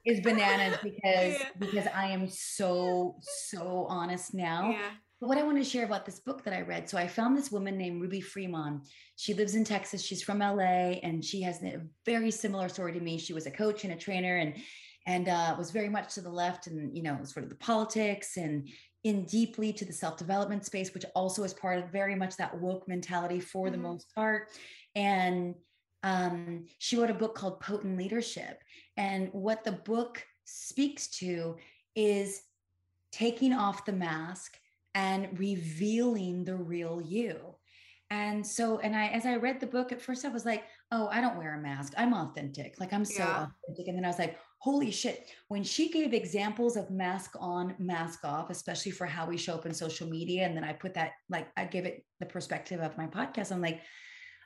is bananas because yeah. because I am so so honest now. Yeah. But what I want to share about this book that I read. So I found this woman named Ruby Fremon. She lives in Texas. She's from LA, and she has a very similar story to me. She was a coach and a trainer, and and uh, was very much to the left, and you know, sort of the politics and in deeply to the self development space, which also is part of very much that woke mentality for mm-hmm. the most part. And um, she wrote a book called Potent Leadership. And what the book speaks to is taking off the mask and revealing the real you. And so, and I, as I read the book at first, I was like, oh, I don't wear a mask. I'm authentic. Like I'm so yeah. authentic. And then I was like, holy shit. When she gave examples of mask on, mask off, especially for how we show up in social media, and then I put that, like, I give it the perspective of my podcast. I'm like,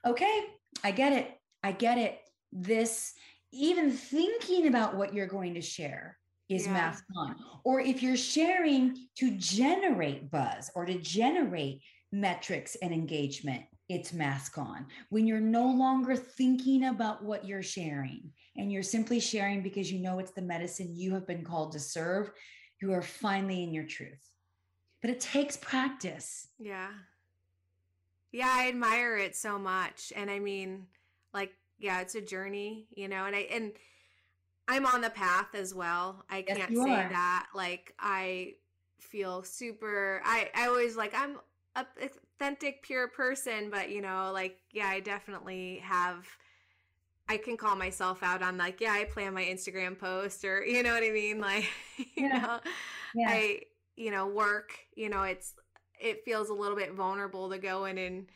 okay, I get it. I get it. This, even thinking about what you're going to share is yeah. mask on. Or if you're sharing to generate buzz or to generate metrics and engagement, it's mask on. When you're no longer thinking about what you're sharing and you're simply sharing because you know it's the medicine you have been called to serve, you are finally in your truth. But it takes practice. Yeah. Yeah, I admire it so much. And I mean, like, yeah, it's a journey, you know, and I, and, I'm on the path as well. I yes, can't say are. that. Like I feel super I I always like I'm a authentic pure person, but you know, like yeah, I definitely have I can call myself out on like, yeah, I plan my Instagram post or you know what I mean? Like, you yeah. know, yeah. I you know, work, you know, it's it feels a little bit vulnerable to go in and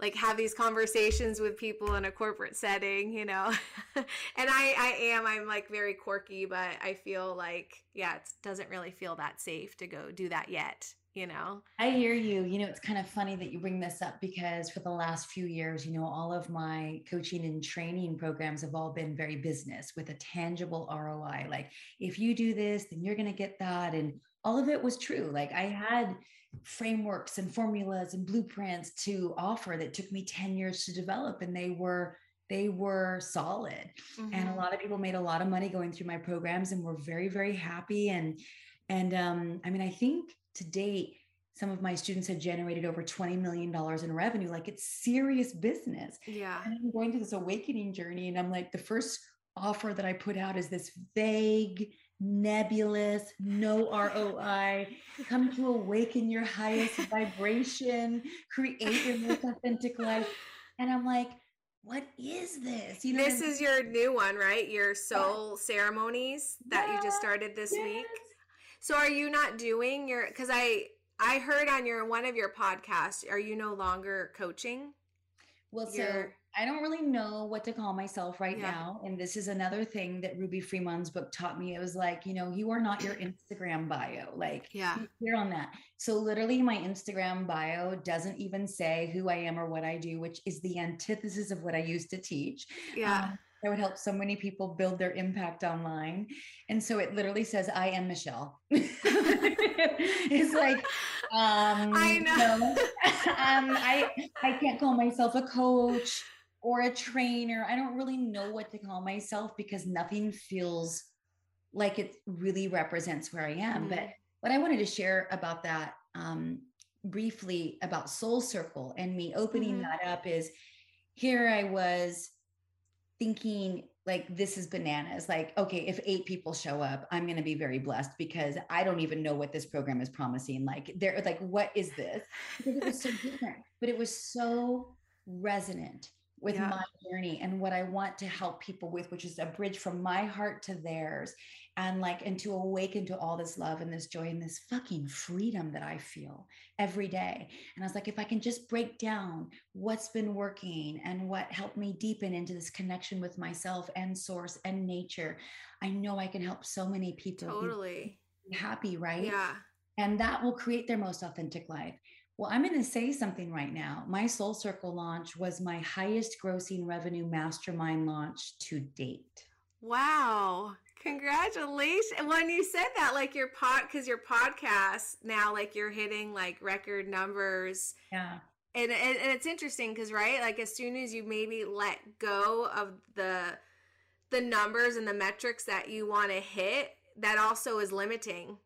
like have these conversations with people in a corporate setting, you know. and I I am I'm like very quirky, but I feel like yeah, it doesn't really feel that safe to go do that yet, you know. I hear you. You know, it's kind of funny that you bring this up because for the last few years, you know, all of my coaching and training programs have all been very business with a tangible ROI. Like if you do this, then you're going to get that and all of it was true. Like I had frameworks and formulas and blueprints to offer that took me 10 years to develop and they were they were solid mm-hmm. and a mm-hmm. lot of people made a lot of money going through my programs and were very very happy and and um, i mean i think to date some of my students have generated over $20 million in revenue like it's serious business yeah and i'm going through this awakening journey and i'm like the first offer that i put out is this vague nebulous, no ROI. Come to awaken your highest vibration, create your most authentic life. And I'm like, what is this? You know, this is your new one, right? Your soul yeah. ceremonies that yeah. you just started this yes. week. So are you not doing your cuz I I heard on your one of your podcasts, are you no longer coaching? Well, so I don't really know what to call myself right yeah. now. And this is another thing that Ruby Fremon's book taught me. It was like, you know, you are not your Instagram bio. Like, yeah, clear on that. So, literally, my Instagram bio doesn't even say who I am or what I do, which is the antithesis of what I used to teach. Yeah. Um, that would help so many people build their impact online. And so it literally says, I am Michelle. it's like, um, I know. Know um, I, I can't call myself a coach or a trainer. I don't really know what to call myself because nothing feels like it really represents where I am. Mm-hmm. But what I wanted to share about that um, briefly about Soul Circle and me opening mm-hmm. that up is here I was thinking like this is bananas like okay if eight people show up i'm going to be very blessed because i don't even know what this program is promising like they're like what is this because it was so different but it was so resonant with yeah. my journey and what I want to help people with, which is a bridge from my heart to theirs. and like and to awaken to all this love and this joy and this fucking freedom that I feel every day. And I was like, if I can just break down what's been working and what helped me deepen into this connection with myself and source and nature, I know I can help so many people totally be happy, right? Yeah. And that will create their most authentic life. Well, I'm going to say something right now. My Soul Circle launch was my highest grossing revenue mastermind launch to date. Wow. Congratulations. When you said that, like your pod, because your podcast now, like you're hitting like record numbers. Yeah. And, and, and it's interesting because, right, like as soon as you maybe let go of the, the numbers and the metrics that you want to hit, that also is limiting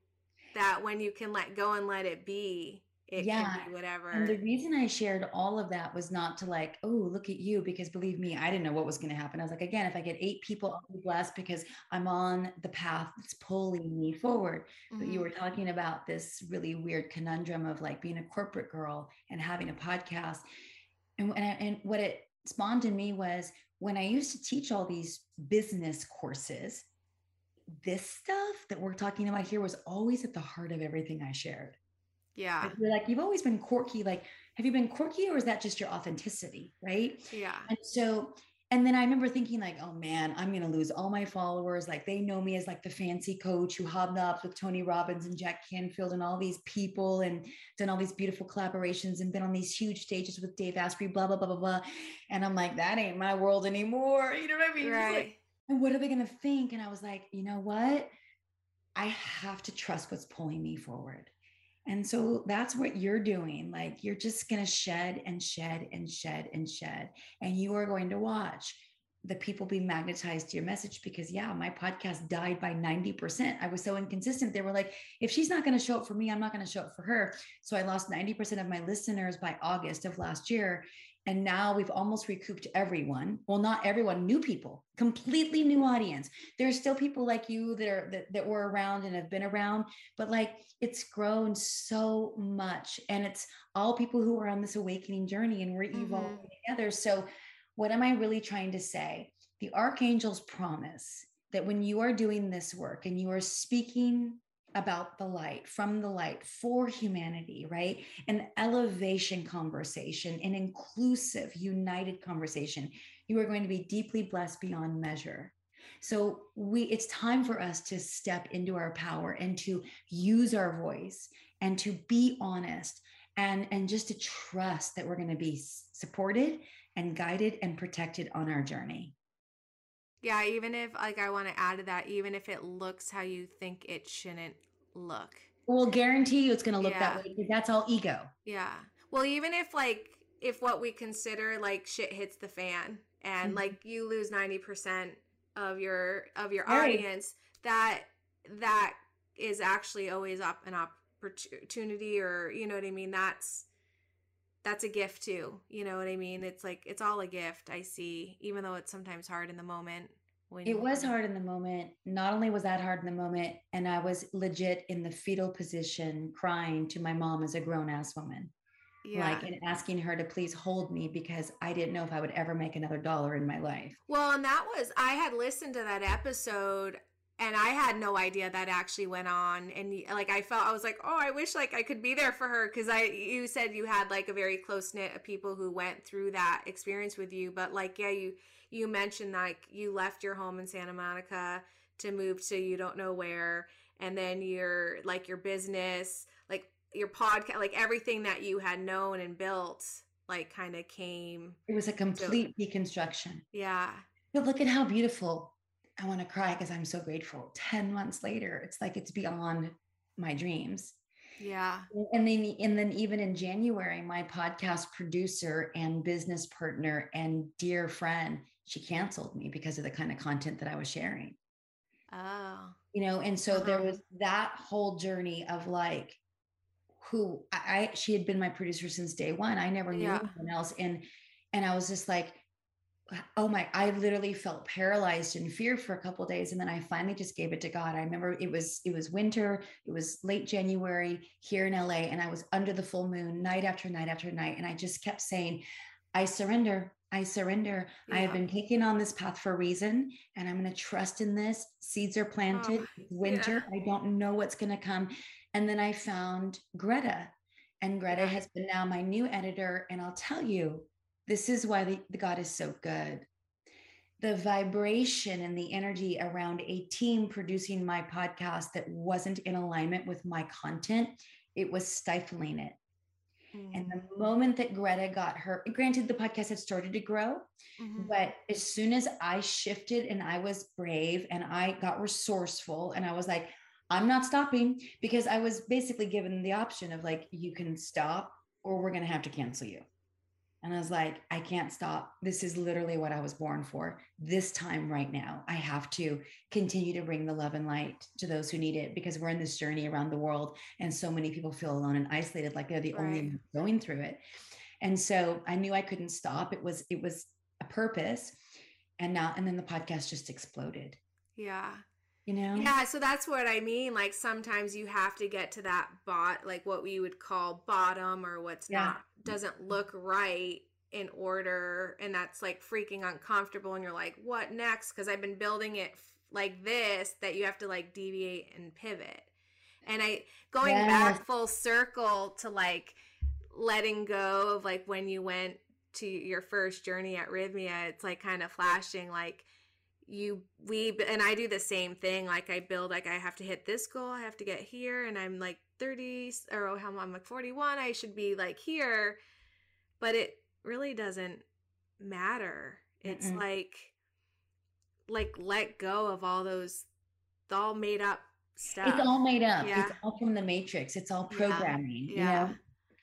that when you can let go and let it be it yeah. whatever. And the reason I shared all of that was not to like, oh, look at you, because believe me, I didn't know what was going to happen. I was like, again, if I get eight people, I'll be blessed because I'm on the path that's pulling me forward. Mm-hmm. But you were mm-hmm. talking about this really weird conundrum of like being a corporate girl and having a podcast. And, and, and what it spawned in me was when I used to teach all these business courses, this stuff that we're talking about here was always at the heart of everything I shared. Yeah. Like, you're like, you've always been quirky. Like, have you been quirky or is that just your authenticity? Right. Yeah. And so, and then I remember thinking, like, oh man, I'm going to lose all my followers. Like, they know me as like the fancy coach who hobnobs with Tony Robbins and Jack Canfield and all these people and done all these beautiful collaborations and been on these huge stages with Dave Asprey, blah, blah, blah, blah, blah. And I'm like, that ain't my world anymore. You know what I mean? Right. Like, and what are they going to think? And I was like, you know what? I have to trust what's pulling me forward. And so that's what you're doing. Like you're just going to shed and shed and shed and shed. And you are going to watch the people be magnetized to your message because, yeah, my podcast died by 90%. I was so inconsistent. They were like, if she's not going to show up for me, I'm not going to show up for her. So I lost 90% of my listeners by August of last year. And now we've almost recouped everyone. Well, not everyone, new people, completely new audience. There's still people like you that are that, that were around and have been around, but like it's grown so much. And it's all people who are on this awakening journey and we're mm-hmm. evolving together. So, what am I really trying to say? The archangels promise that when you are doing this work and you are speaking about the light, from the light, for humanity, right? An elevation conversation, an inclusive, united conversation. You are going to be deeply blessed beyond measure. So we it's time for us to step into our power and to use our voice and to be honest and and just to trust that we're going to be supported and guided and protected on our journey. Yeah, even if like I want to add to that, even if it looks how you think it shouldn't look. We'll guarantee you it's going to look yeah. that way because that's all ego. Yeah. Well, even if like if what we consider like shit hits the fan and mm-hmm. like you lose 90% of your of your right. audience, that that is actually always up an opportunity or you know what I mean? That's that's a gift too. You know what I mean? It's like it's all a gift. I see, even though it's sometimes hard in the moment. When it was hard in the moment. Not only was that hard in the moment, and I was legit in the fetal position crying to my mom as a grown ass woman. Yeah. Like and asking her to please hold me because I didn't know if I would ever make another dollar in my life. Well, and that was I had listened to that episode and I had no idea that actually went on. And like I felt I was like oh I wish like I could be there for her. Cuz I you said you had like a very close knit of people who went through that experience with you. But like yeah you you mentioned like you left your home in Santa Monica to move to you don't know where. And then your like your business like your podcast like everything that you had known and built like kind of came it was a complete to, deconstruction. Yeah. But look at how beautiful I want to cry because I'm so grateful. 10 months later, it's like it's beyond my dreams. Yeah. And then and then even in January, my podcast producer and business partner and dear friend, she canceled me because of the kind of content that I was sharing. Oh. You know, and so uh-huh. there was that whole journey of like who I, I she had been my producer since day one. I never knew yeah. anyone else. And and I was just like, oh my i literally felt paralyzed in fear for a couple days and then i finally just gave it to god i remember it was it was winter it was late january here in la and i was under the full moon night after night after night and i just kept saying i surrender I surrender. Yeah. I have been taking on this path for a reason, and I'm going to trust in this. Seeds are oh, planted. Oh, winter. Yeah. I don't know what's going to come. And then I found Greta, and Greta has been now my new editor. And I'll tell you, this is why the, the God is so good. The vibration and the energy around a team producing my podcast that wasn't in alignment with my content, it was stifling it. And the mm. moment that Greta got her, granted, the podcast had started to grow, mm-hmm. but as soon as I shifted and I was brave and I got resourceful and I was like, I'm not stopping because I was basically given the option of like, you can stop or we're going to have to cancel you. And I was like, I can't stop. This is literally what I was born for. This time right now, I have to continue to bring the love and light to those who need it because we're in this journey around the world and so many people feel alone and isolated like they're the right. only going through it. And so I knew I couldn't stop. It was it was a purpose. And now and then the podcast just exploded. Yeah you know yeah so that's what i mean like sometimes you have to get to that bot like what we would call bottom or what's yeah. not doesn't look right in order and that's like freaking uncomfortable and you're like what next because i've been building it like this that you have to like deviate and pivot and i going yes. back full circle to like letting go of like when you went to your first journey at Rythmia it's like kind of flashing like you we and I do the same thing like I build like I have to hit this goal I have to get here and I'm like 30 or oh, I'm like 41 I should be like here but it really doesn't matter it's Mm-mm. like like let go of all those all made up stuff it's all made up yeah. it's all from the matrix it's all programming yeah. yeah. you know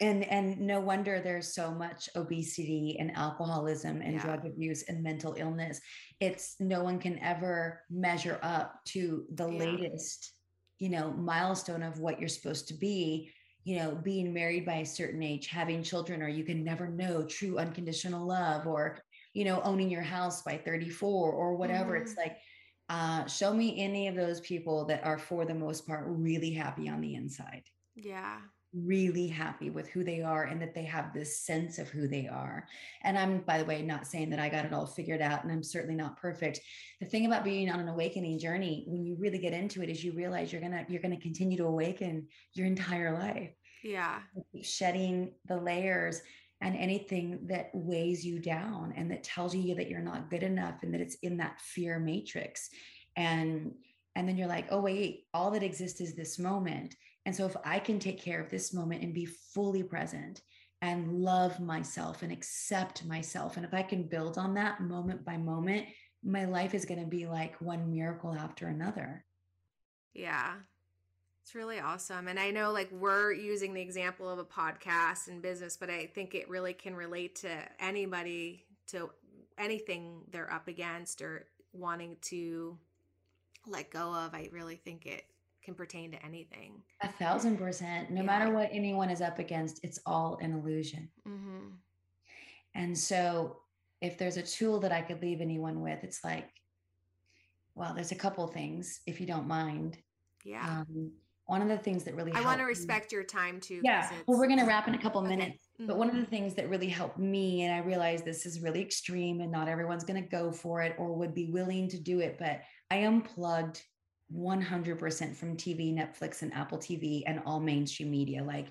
and and no wonder there's so much obesity and alcoholism and yeah. drug abuse and mental illness it's no one can ever measure up to the yeah. latest you know milestone of what you're supposed to be you know being married by a certain age having children or you can never know true unconditional love or you know owning your house by 34 or whatever mm. it's mm-hmm. like uh show me any of those people that are for the most part really happy on the inside yeah really happy with who they are and that they have this sense of who they are. And I'm, by the way, not saying that I got it all figured out and I'm certainly not perfect. The thing about being on an awakening journey, when you really get into it, is you realize you're gonna you're gonna continue to awaken your entire life. Yeah. Shedding the layers and anything that weighs you down and that tells you that you're not good enough and that it's in that fear matrix. And and then you're like, oh wait, all that exists is this moment and so if I can take care of this moment and be fully present and love myself and accept myself, and if I can build on that moment by moment, my life is going to be like one miracle after another. Yeah. It's really awesome. And I know like we're using the example of a podcast and business, but I think it really can relate to anybody to anything they're up against or wanting to let go of. I really think it can pertain to anything. A thousand percent. No yeah. matter what anyone is up against, it's all an illusion. Mm-hmm. And so, if there's a tool that I could leave anyone with, it's like, well, there's a couple things, if you don't mind. Yeah. Um, one of the things that really I want to respect me, your time too. Yeah. Well, we're going to wrap in a couple okay. minutes. Mm-hmm. But one of the things that really helped me, and I realize this is really extreme and not everyone's going to go for it or would be willing to do it, but I unplugged 100% from TV, Netflix, and Apple TV and all mainstream media. Like,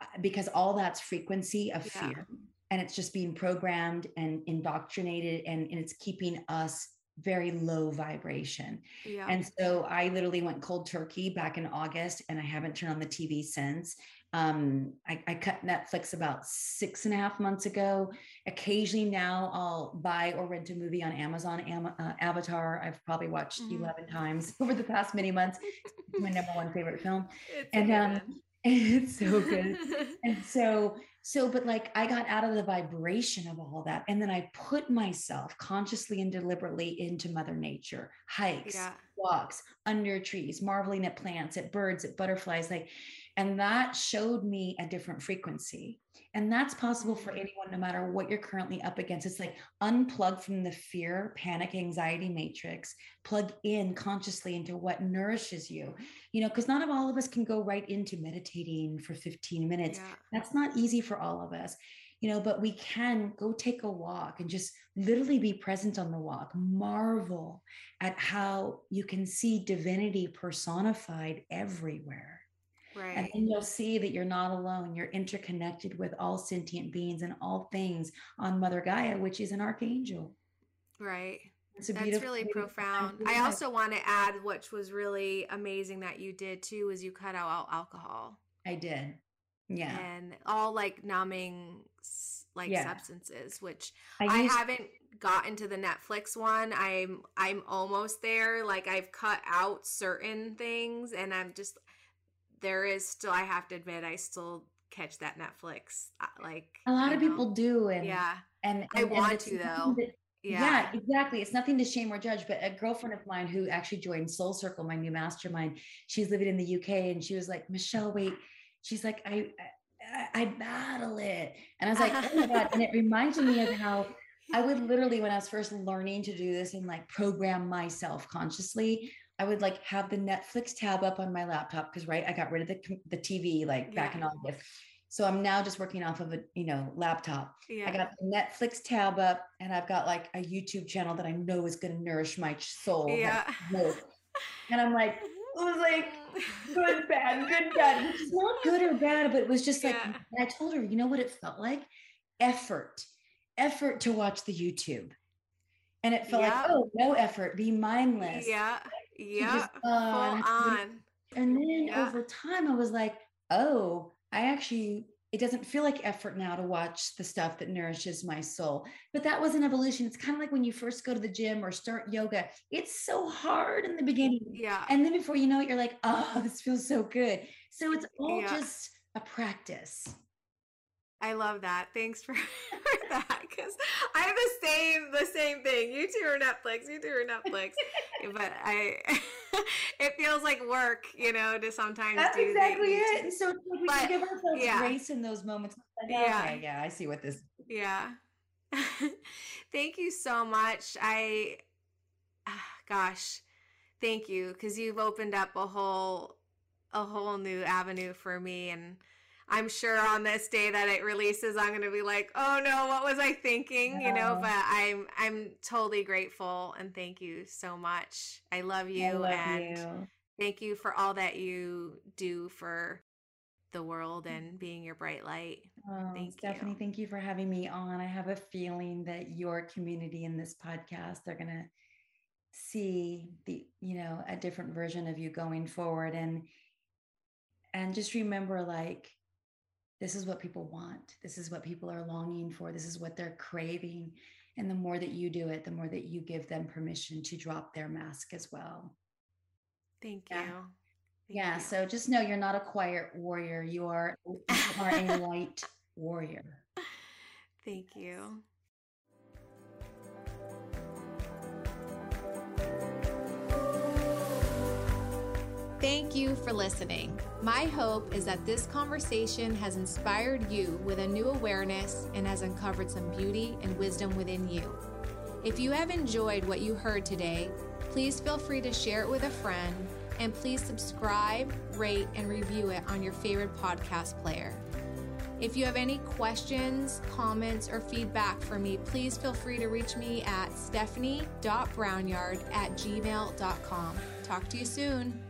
uh, because all that's frequency of yeah. fear and it's just being programmed and indoctrinated and, and it's keeping us very low vibration. Yeah. And so I literally went cold turkey back in August and I haven't turned on the TV since. Um, I, I, cut Netflix about six and a half months ago. Occasionally now I'll buy or rent a movie on Amazon. Am- uh, Avatar, I've probably watched mm. 11 times over the past many months. It's my number one favorite film. It's and um, it's so good. and so, so, but like I got out of the vibration of all that. And then I put myself consciously and deliberately into Mother Nature, hikes, yeah. walks, under trees, marveling at plants, at birds, at butterflies. Like, and that showed me a different frequency. And that's possible for mm. anyone, no matter what you're currently up against. It's like unplug from the fear, panic, anxiety matrix, plug in consciously into what nourishes you. You know, because not all of us can go right into meditating for 15 minutes. Yeah. That's not easy for all of us you know, but we can go take a walk and just literally be present on the walk, marvel at how you can see divinity personified everywhere. Right. And then you'll see that you're not alone. You're interconnected with all sentient beings and all things on Mother Gaia, which is an archangel. Right. It's That's really profound. I also want to add, which was really amazing that you did too, is you cut out all alcohol. I did. Yeah. And all like numbing like yeah. substances, which I, I haven't gotten to the Netflix one. I'm I'm almost there. Like I've cut out certain things and I'm just there is still I have to admit I still catch that Netflix uh, like a lot of know. people do and yeah. And, and I want to though. That, yeah. yeah, exactly. It's nothing to shame or judge, but a girlfriend of mine who actually joined Soul Circle, my new mastermind, she's living in the UK and she was like, Michelle, wait. She's like, I, I, I battle it. And I was like, oh my God. And it reminded me of how I would literally, when I was first learning to do this and like program myself consciously, I would like have the Netflix tab up on my laptop because, right, I got rid of the, the TV like yeah. back in August. So I'm now just working off of a, you know, laptop. Yeah. I got the Netflix tab up and I've got like a YouTube channel that I know is going to nourish my soul. Yeah. and I'm like, it was like good, bad, good, bad. It's not good or bad, but it was just like, yeah. I told her, you know what it felt like? Effort, effort to watch the YouTube. And it felt yeah. like, oh, no effort, be mindless. Yeah. Yeah. Full uh, on. And then yeah. over time, I was like, oh, I actually, it doesn't feel like effort now to watch the stuff that nourishes my soul. But that was an evolution. It's kind of like when you first go to the gym or start yoga, it's so hard in the beginning. Yeah. And then before you know it, you're like, oh, this feels so good. So it's all yeah. just a practice. I love that. Thanks for, that because I have the same the same thing. YouTube are Netflix. YouTube are Netflix. but I, it feels like work, you know, to sometimes. Do. That's exactly it. So we but, give ourselves yeah. grace in those moments. Like, yeah, okay, yeah, I see what this. Yeah. thank you so much. I, ah, gosh, thank you because you've opened up a whole, a whole new avenue for me and I'm sure on this day that it releases, I'm going to be like, "Oh no, what was I thinking?" You know. But I'm I'm totally grateful and thank you so much. I love you I love and you. thank you for all that you do for the world and being your bright light. Oh, thank Stephanie, you. thank you for having me on. I have a feeling that your community in this podcast they're going to see the you know a different version of you going forward and and just remember like this is what people want. This is what people are longing for. This is what they're craving. And the more that you do it, the more that you give them permission to drop their mask as well. Thank you. Yeah. Thank yeah. You. So just know you're not a quiet warrior. You are, you are a light warrior. Thank you. Thank you for listening. My hope is that this conversation has inspired you with a new awareness and has uncovered some beauty and wisdom within you. If you have enjoyed what you heard today, please feel free to share it with a friend and please subscribe, rate, and review it on your favorite podcast player. If you have any questions, comments, or feedback for me, please feel free to reach me at stephanie.brownyard at gmail.com. Talk to you soon.